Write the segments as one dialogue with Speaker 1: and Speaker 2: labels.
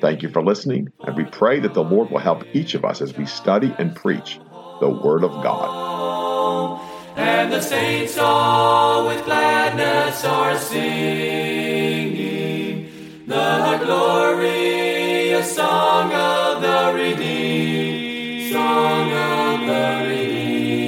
Speaker 1: Thank you for listening, and we pray that the Lord will help each of us as we study and preach the Word of God.
Speaker 2: And the saints all with gladness are singing the glorious song of the redeemed, song of the redeemed.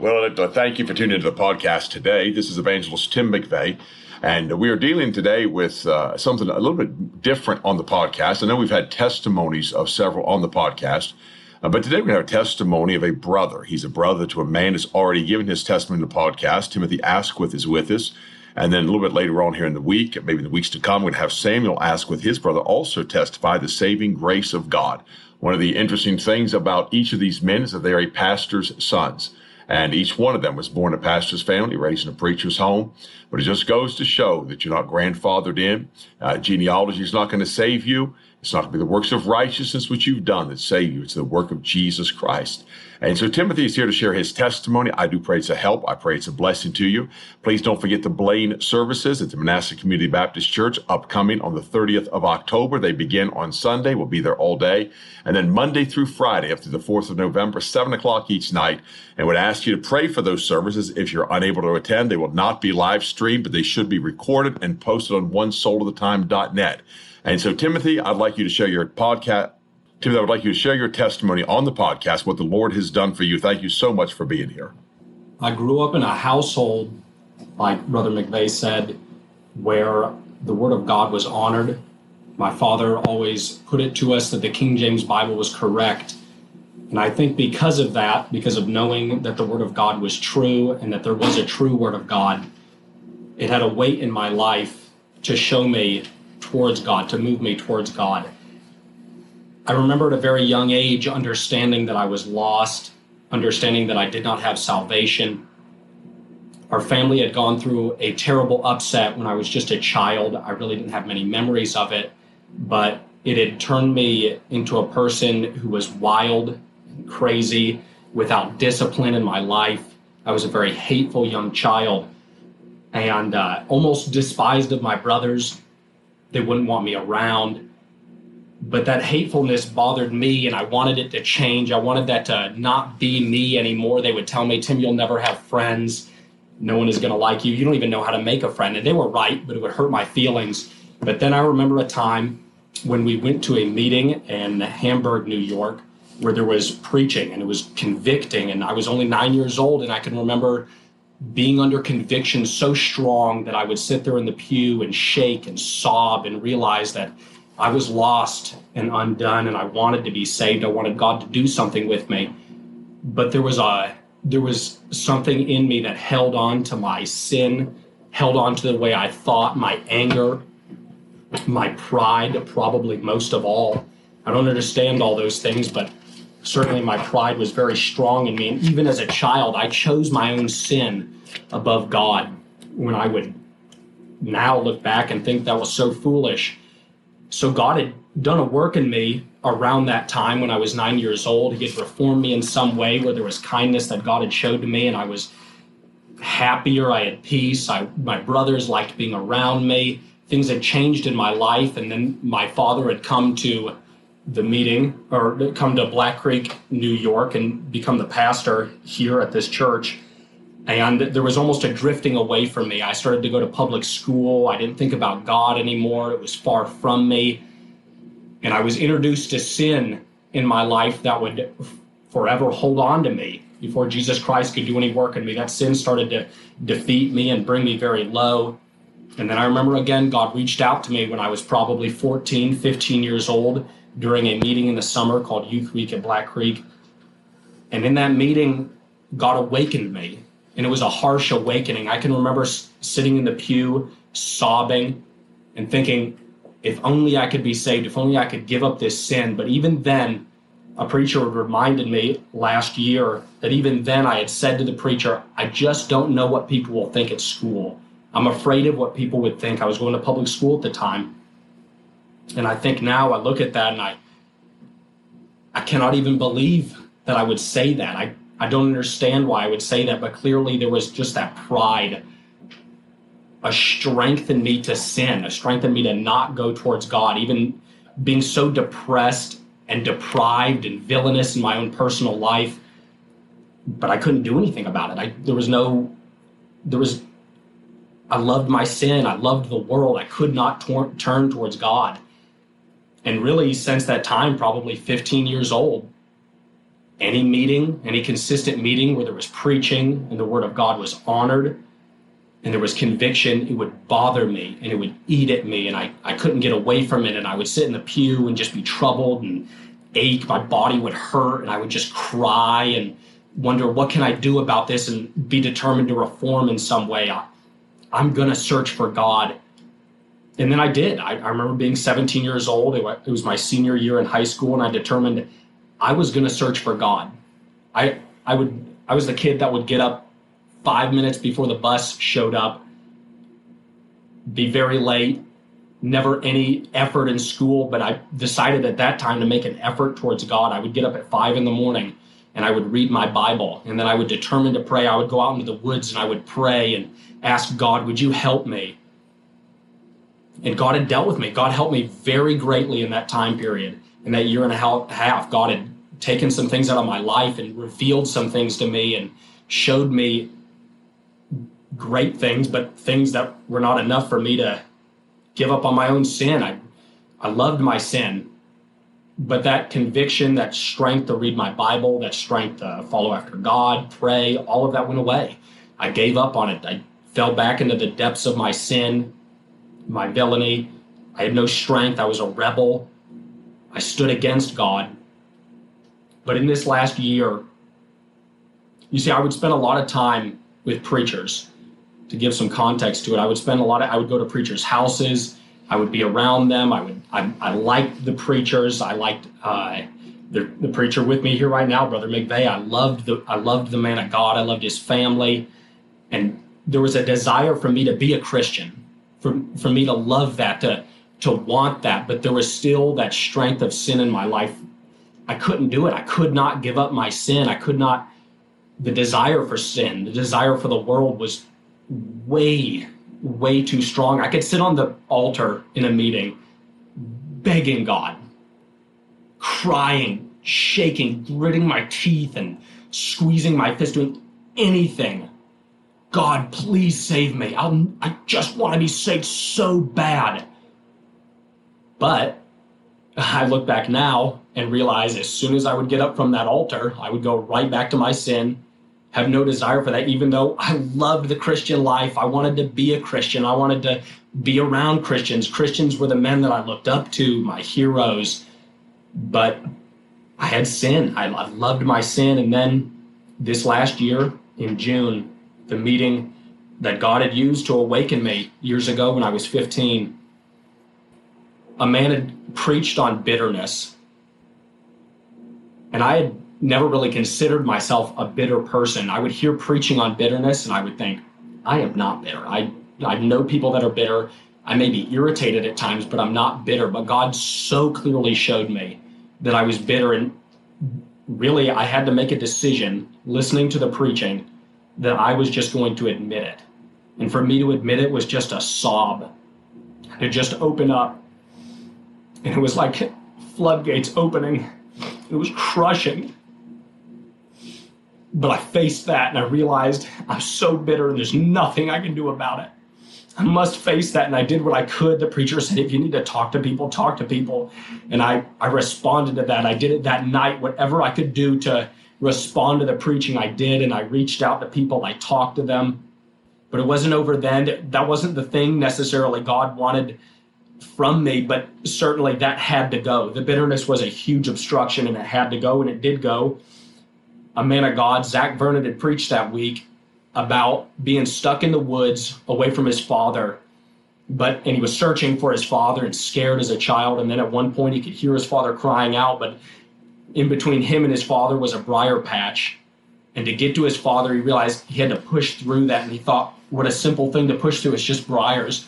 Speaker 1: Well, thank you for tuning into the podcast today. This is Evangelist Tim McVeigh. And we are dealing today with uh, something a little bit different on the podcast. I know we've had testimonies of several on the podcast, uh, but today we have a testimony of a brother. He's a brother to a man who's already given his testimony in the podcast. Timothy Asquith is with us. And then a little bit later on here in the week, maybe in the weeks to come, we're going to have Samuel Asquith, his brother, also testify the saving grace of God. One of the interesting things about each of these men is that they are a pastor's sons. And each one of them was born a pastor's family, raised in a preacher's home. But it just goes to show that you're not grandfathered in. Uh, genealogy is not going to save you. It's not going to be the works of righteousness which you've done that save you. It's the work of Jesus Christ. And so Timothy is here to share his testimony. I do pray it's a help. I pray it's a blessing to you. Please don't forget the Blain services at the Manassas Community Baptist Church upcoming on the 30th of October. They begin on Sunday. We'll be there all day. And then Monday through Friday up to the 4th of November, 7 o'clock each night. And would ask you to pray for those services. If you're unable to attend, they will not be live streamed, but they should be recorded and posted on one soul at a time.net. And so, Timothy, I'd like you to share your podcast. Timothy, I would like you to share your testimony on the podcast, what the Lord has done for you. Thank you so much for being here.
Speaker 3: I grew up in a household, like Brother McVeigh said, where the Word of God was honored. My father always put it to us that the King James Bible was correct. And I think because of that, because of knowing that the Word of God was true and that there was a true Word of God, it had a weight in my life to show me towards God, to move me towards God. I remember at a very young age understanding that I was lost, understanding that I did not have salvation. Our family had gone through a terrible upset when I was just a child. I really didn't have many memories of it, but it had turned me into a person who was wild, crazy, without discipline in my life. I was a very hateful young child and uh, almost despised of my brothers they wouldn't want me around. But that hatefulness bothered me, and I wanted it to change. I wanted that to not be me anymore. They would tell me, Tim, you'll never have friends. No one is going to like you. You don't even know how to make a friend. And they were right, but it would hurt my feelings. But then I remember a time when we went to a meeting in Hamburg, New York, where there was preaching and it was convicting. And I was only nine years old, and I can remember being under conviction so strong that I would sit there in the pew and shake and sob and realize that I was lost and undone and I wanted to be saved. I wanted God to do something with me. But there was a there was something in me that held on to my sin, held on to the way I thought, my anger, my pride, probably most of all. I don't understand all those things, but certainly my pride was very strong in me. And even as a child, I chose my own sin above God when I would now look back and think that was so foolish. So God had done a work in me around that time when I was nine years old. He had reformed me in some way where there was kindness that God had showed to me, and I was happier. I had peace. I, my brothers liked being around me. Things had changed in my life, and then my father had come to the meeting or come to Black Creek, New York, and become the pastor here at this church. And there was almost a drifting away from me. I started to go to public school. I didn't think about God anymore. It was far from me. And I was introduced to sin in my life that would forever hold on to me before Jesus Christ could do any work in me. That sin started to defeat me and bring me very low. And then I remember again, God reached out to me when I was probably 14, 15 years old during a meeting in the summer called Youth Week at Black Creek. And in that meeting, God awakened me. And it was a harsh awakening. I can remember sitting in the pew, sobbing, and thinking, if only I could be saved, if only I could give up this sin. But even then, a preacher reminded me last year that even then I had said to the preacher, I just don't know what people will think at school. I'm afraid of what people would think. I was going to public school at the time. And I think now I look at that and I I cannot even believe that I would say that. I, I don't understand why I would say that, but clearly there was just that pride, a strength in me to sin, a strength in me to not go towards God, even being so depressed and deprived and villainous in my own personal life. But I couldn't do anything about it. I, there was no, there was, I loved my sin. I loved the world. I could not tor- turn towards God. And really, since that time, probably 15 years old, any meeting, any consistent meeting where there was preaching and the word of God was honored and there was conviction, it would bother me and it would eat at me and I, I couldn't get away from it. And I would sit in the pew and just be troubled and ache. My body would hurt and I would just cry and wonder, what can I do about this and be determined to reform in some way? I, I'm going to search for God and then I did. I, I remember being 17 years old. It, it was my senior year in high school, and I determined I was going to search for God. I I would I was the kid that would get up five minutes before the bus showed up, be very late, never any effort in school. But I decided at that time to make an effort towards God. I would get up at five in the morning and I would read my Bible, and then I would determine to pray. I would go out into the woods and I would pray and ask God, "Would you help me?" And God had dealt with me. God helped me very greatly in that time period. In that year and a half, God had taken some things out of my life and revealed some things to me and showed me great things, but things that were not enough for me to give up on my own sin. I, I loved my sin, but that conviction, that strength to read my Bible, that strength to follow after God, pray, all of that went away. I gave up on it. I fell back into the depths of my sin my villainy. I had no strength. I was a rebel. I stood against God. But in this last year, you see, I would spend a lot of time with preachers. To give some context to it, I would spend a lot of, I would go to preachers' houses. I would be around them. I would, I, I liked the preachers. I liked uh, the, the preacher with me here right now, Brother McVeigh. I loved the, I loved the man of God. I loved his family. And there was a desire for me to be a Christian for, for me to love that, to, to want that, but there was still that strength of sin in my life. I couldn't do it. I could not give up my sin. I could not, the desire for sin, the desire for the world was way, way too strong. I could sit on the altar in a meeting begging God, crying, shaking, gritting my teeth, and squeezing my fist, doing anything God, please save me. I'll, I just want to be saved so bad. But I look back now and realize as soon as I would get up from that altar, I would go right back to my sin, have no desire for that, even though I loved the Christian life. I wanted to be a Christian. I wanted to be around Christians. Christians were the men that I looked up to, my heroes. But I had sin. I, I loved my sin. And then this last year in June, the meeting that God had used to awaken me years ago when I was 15. A man had preached on bitterness. And I had never really considered myself a bitter person. I would hear preaching on bitterness and I would think, I am not bitter. I, I know people that are bitter. I may be irritated at times, but I'm not bitter. But God so clearly showed me that I was bitter. And really, I had to make a decision listening to the preaching that I was just going to admit it. And for me to admit it was just a sob. To just open up. And it was like floodgates opening. It was crushing. But I faced that and I realized I'm so bitter and there's nothing I can do about it. I must face that. And I did what I could. The preacher said, if you need to talk to people, talk to people. And I, I responded to that. I did it that night, whatever I could do to respond to the preaching I did, and I reached out to people, I talked to them. But it wasn't over then. That wasn't the thing necessarily God wanted from me, but certainly that had to go. The bitterness was a huge obstruction and it had to go, and it did go. A man of God, Zach Vernon, had preached that week about being stuck in the woods away from his father but and he was searching for his father and scared as a child. And then at one point he could hear his father crying out, but in between him and his father was a briar patch. And to get to his father, he realized he had to push through that. And he thought, what a simple thing to push through. It's just briars.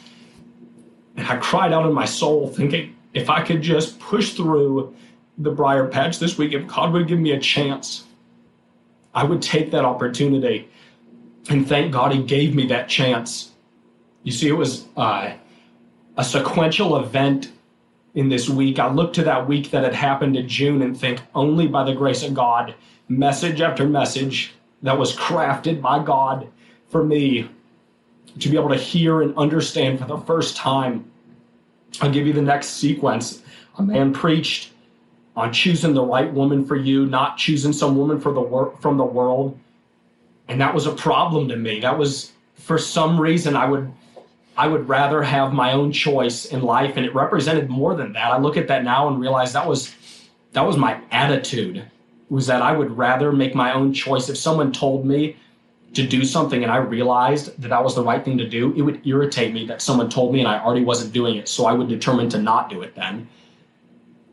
Speaker 3: And I cried out in my soul, thinking, if I could just push through the briar patch this week, if God would give me a chance, I would take that opportunity. And thank God he gave me that chance. You see, it was uh, a sequential event in this week. I look to that week that had happened in June and think only by the grace of God, message after message that was crafted by God for me to be able to hear and understand for the first time. I'll give you the next sequence. A man preached on choosing the right woman for you, not choosing some woman for the wor- from the world. And that was a problem to me. That was for some reason I would I would rather have my own choice in life and it represented more than that. I look at that now and realize that was that was my attitude was that I would rather make my own choice if someone told me to do something and I realized that that was the right thing to do, it would irritate me that someone told me and I already wasn't doing it. So I would determine to not do it then.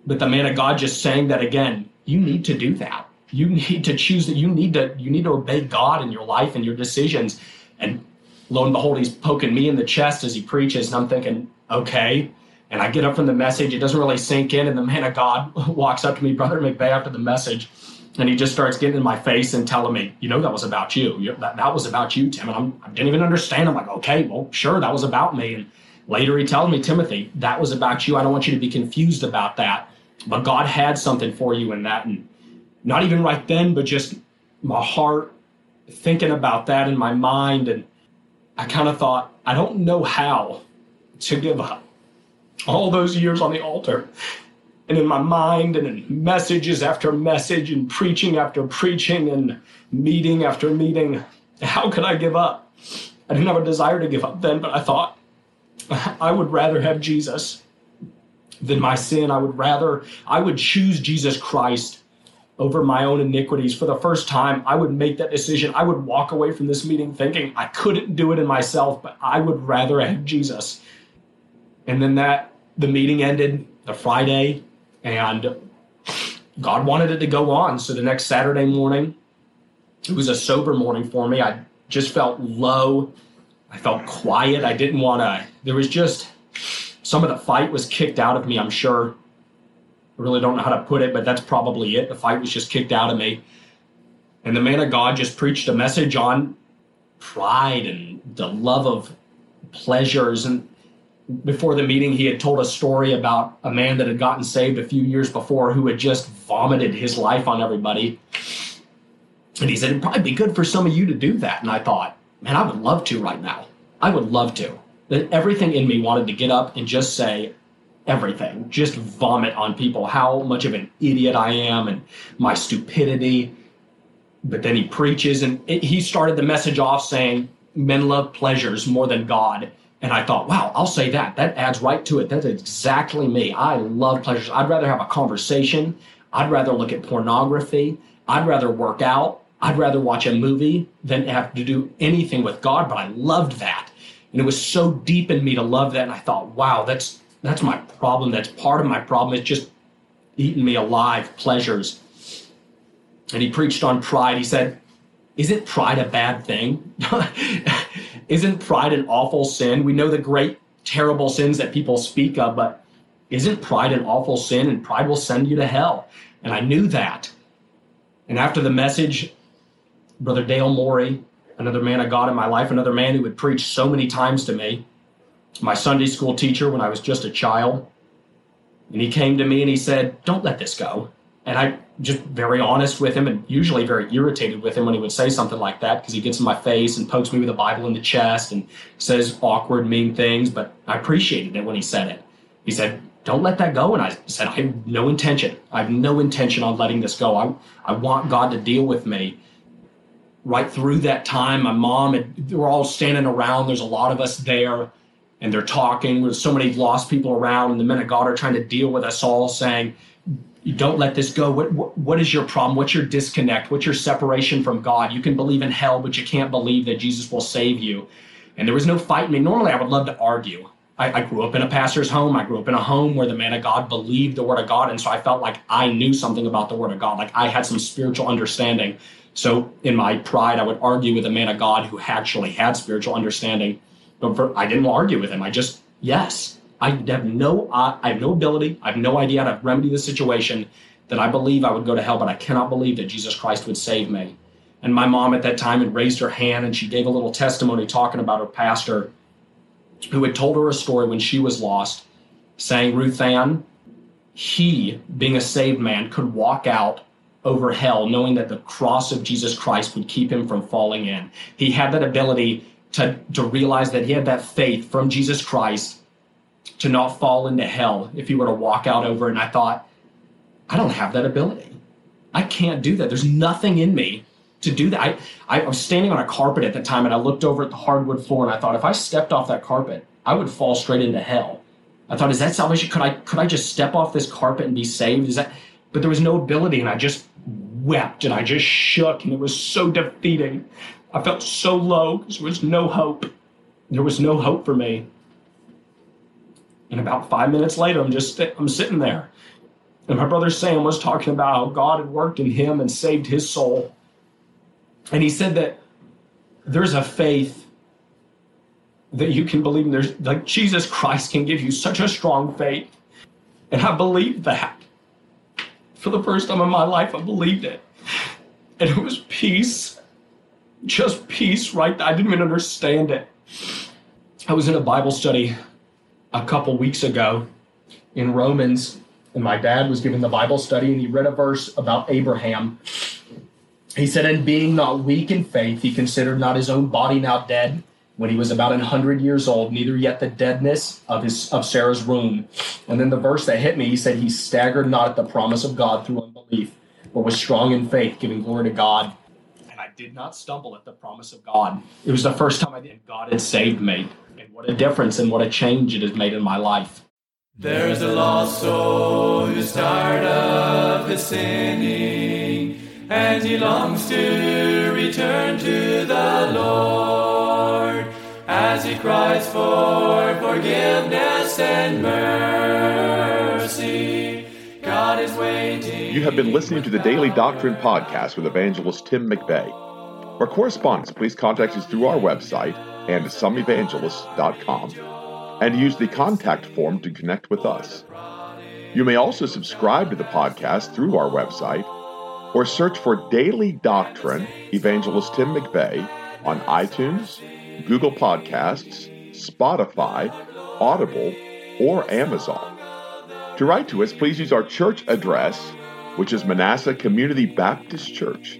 Speaker 3: But the man of God just saying that again, you need to do that. You need to choose that. You need to you need to obey God in your life and your decisions. And lo and behold, he's poking me in the chest as he preaches, and I'm thinking, okay. And I get up from the message, it doesn't really sink in, and the man of God walks up to me, Brother McVeigh, after the message, and he just starts getting in my face and telling me, you know, that was about you. That, that was about you, Tim. And I'm, I didn't even understand. I'm like, okay, well, sure, that was about me. And later he tells me, Timothy, that was about you. I don't want you to be confused about that. But God had something for you in that. And not even right then, but just my heart thinking about that in my mind. And I kind of thought, I don't know how to give up all those years on the altar and in my mind and in messages after message and preaching after preaching and meeting after meeting. How could I give up? I didn't have a desire to give up then, but I thought I would rather have Jesus than my sin. I would rather, I would choose Jesus Christ over my own iniquities. For the first time, I would make that decision. I would walk away from this meeting thinking I couldn't do it in myself, but I would rather have Jesus. And then that, the meeting ended the Friday and God wanted it to go on. So the next Saturday morning, it was a sober morning for me. I just felt low. I felt quiet. I didn't want to, there was just some of the fight was kicked out of me, I'm sure. I really don't know how to put it, but that's probably it. The fight was just kicked out of me. And the man of God just preached a message on pride and the love of pleasures. And before the meeting, he had told a story about a man that had gotten saved a few years before who had just vomited his life on everybody. And he said, It'd probably be good for some of you to do that. And I thought, Man, I would love to right now. I would love to. That everything in me wanted to get up and just say everything, just vomit on people how much of an idiot I am and my stupidity. But then he preaches and it, he started the message off saying, Men love pleasures more than God and I thought, wow, I'll say that. That adds right to it. That's exactly me. I love pleasures. I'd rather have a conversation. I'd rather look at pornography. I'd rather work out. I'd rather watch a movie than have to do anything with God. But I loved that. And it was so deep in me to love that. And I thought, wow, that's that's my problem. That's part of my problem. It's just eating me alive, pleasures. And he preached on pride. He said, Isn't pride a bad thing? Isn't pride an awful sin? We know the great, terrible sins that people speak of, but isn't pride an awful sin? And pride will send you to hell. And I knew that. And after the message, Brother Dale Morey, another man of God in my life, another man who had preached so many times to me, my Sunday school teacher when I was just a child, and he came to me and he said, Don't let this go. And I just very honest with him and usually very irritated with him when he would say something like that because he gets in my face and pokes me with a Bible in the chest and says awkward, mean things. But I appreciated it when he said it. He said, Don't let that go. And I said, I have no intention. I have no intention on letting this go. I, I want God to deal with me. Right through that time, my mom and we're all standing around. There's a lot of us there and they're talking. There's so many lost people around, and the men of God are trying to deal with us all, saying, don't let this go. What, what, what is your problem? What's your disconnect? What's your separation from God? You can believe in hell, but you can't believe that Jesus will save you. And there was no fight in me. Normally, I would love to argue. I, I, grew up in a pastor's home. I grew up in a home where the man of God believed the word of God. And so I felt like I knew something about the word of God. Like I had some spiritual understanding. So in my pride, I would argue with a man of God who actually had spiritual understanding. But for, I didn't argue with him. I just, yes, I have no, I have no ability. I have no idea how to remedy the situation that I believe I would go to hell, but I cannot believe that Jesus Christ would save me. And my mom at that time had raised her hand and she gave a little testimony talking about her pastor who had told her a story when she was lost, saying, Ruth Ann, he, being a saved man, could walk out over hell knowing that the cross of Jesus Christ would keep him from falling in. He had that ability to, to realize that he had that faith from Jesus Christ to not fall into hell if he were to walk out over. And I thought, I don't have that ability. I can't do that. There's nothing in me to do that. I, I was standing on a carpet at the time and I looked over at the hardwood floor and I thought if I stepped off that carpet, I would fall straight into hell. I thought, is that salvation? Could I could I just step off this carpet and be saved? Is that but there was no ability and I just wept and I just shook and it was so defeating. I felt so low because there was no hope. There was no hope for me. And about five minutes later, I'm just I'm sitting there. And my brother Sam was talking about how God had worked in him and saved his soul. And he said that there's a faith that you can believe in. There's like Jesus Christ can give you such a strong faith. And I believed that. For the first time in my life, I believed it. And it was peace. Just peace, right? I didn't even understand it. I was in a Bible study a couple weeks ago in Romans, and my dad was giving the Bible study, and he read a verse about Abraham he said, And being not weak in faith, he considered not his own body now dead when he was about an hundred years old, neither yet the deadness of his of Sarah's womb. And then the verse that hit me, he said, He staggered not at the promise of God through unbelief, but was strong in faith, giving glory to God. And I did not stumble at the promise of God. It was the first time I did. God had saved me. And what a difference and what a change it has made in my life.
Speaker 2: There's a lost soul who's tired of his sinning and he longs to return to the Lord as he cries for forgiveness and mercy. God is waiting.
Speaker 1: You have been listening to the Daily Doctrine Podcast with evangelist Tim McVeigh. For correspondence, please contact us through our website andsomeevangelists.com and use the contact form to connect with us. You may also subscribe to the podcast through our website or search for Daily Doctrine Evangelist Tim McVeigh on iTunes, Google Podcasts, Spotify, Audible, or Amazon. To write to us, please use our church address, which is Manasseh Community Baptist Church,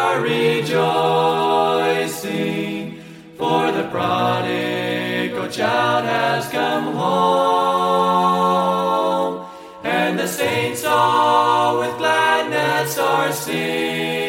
Speaker 2: child has come home, and the saints all with gladness are singing.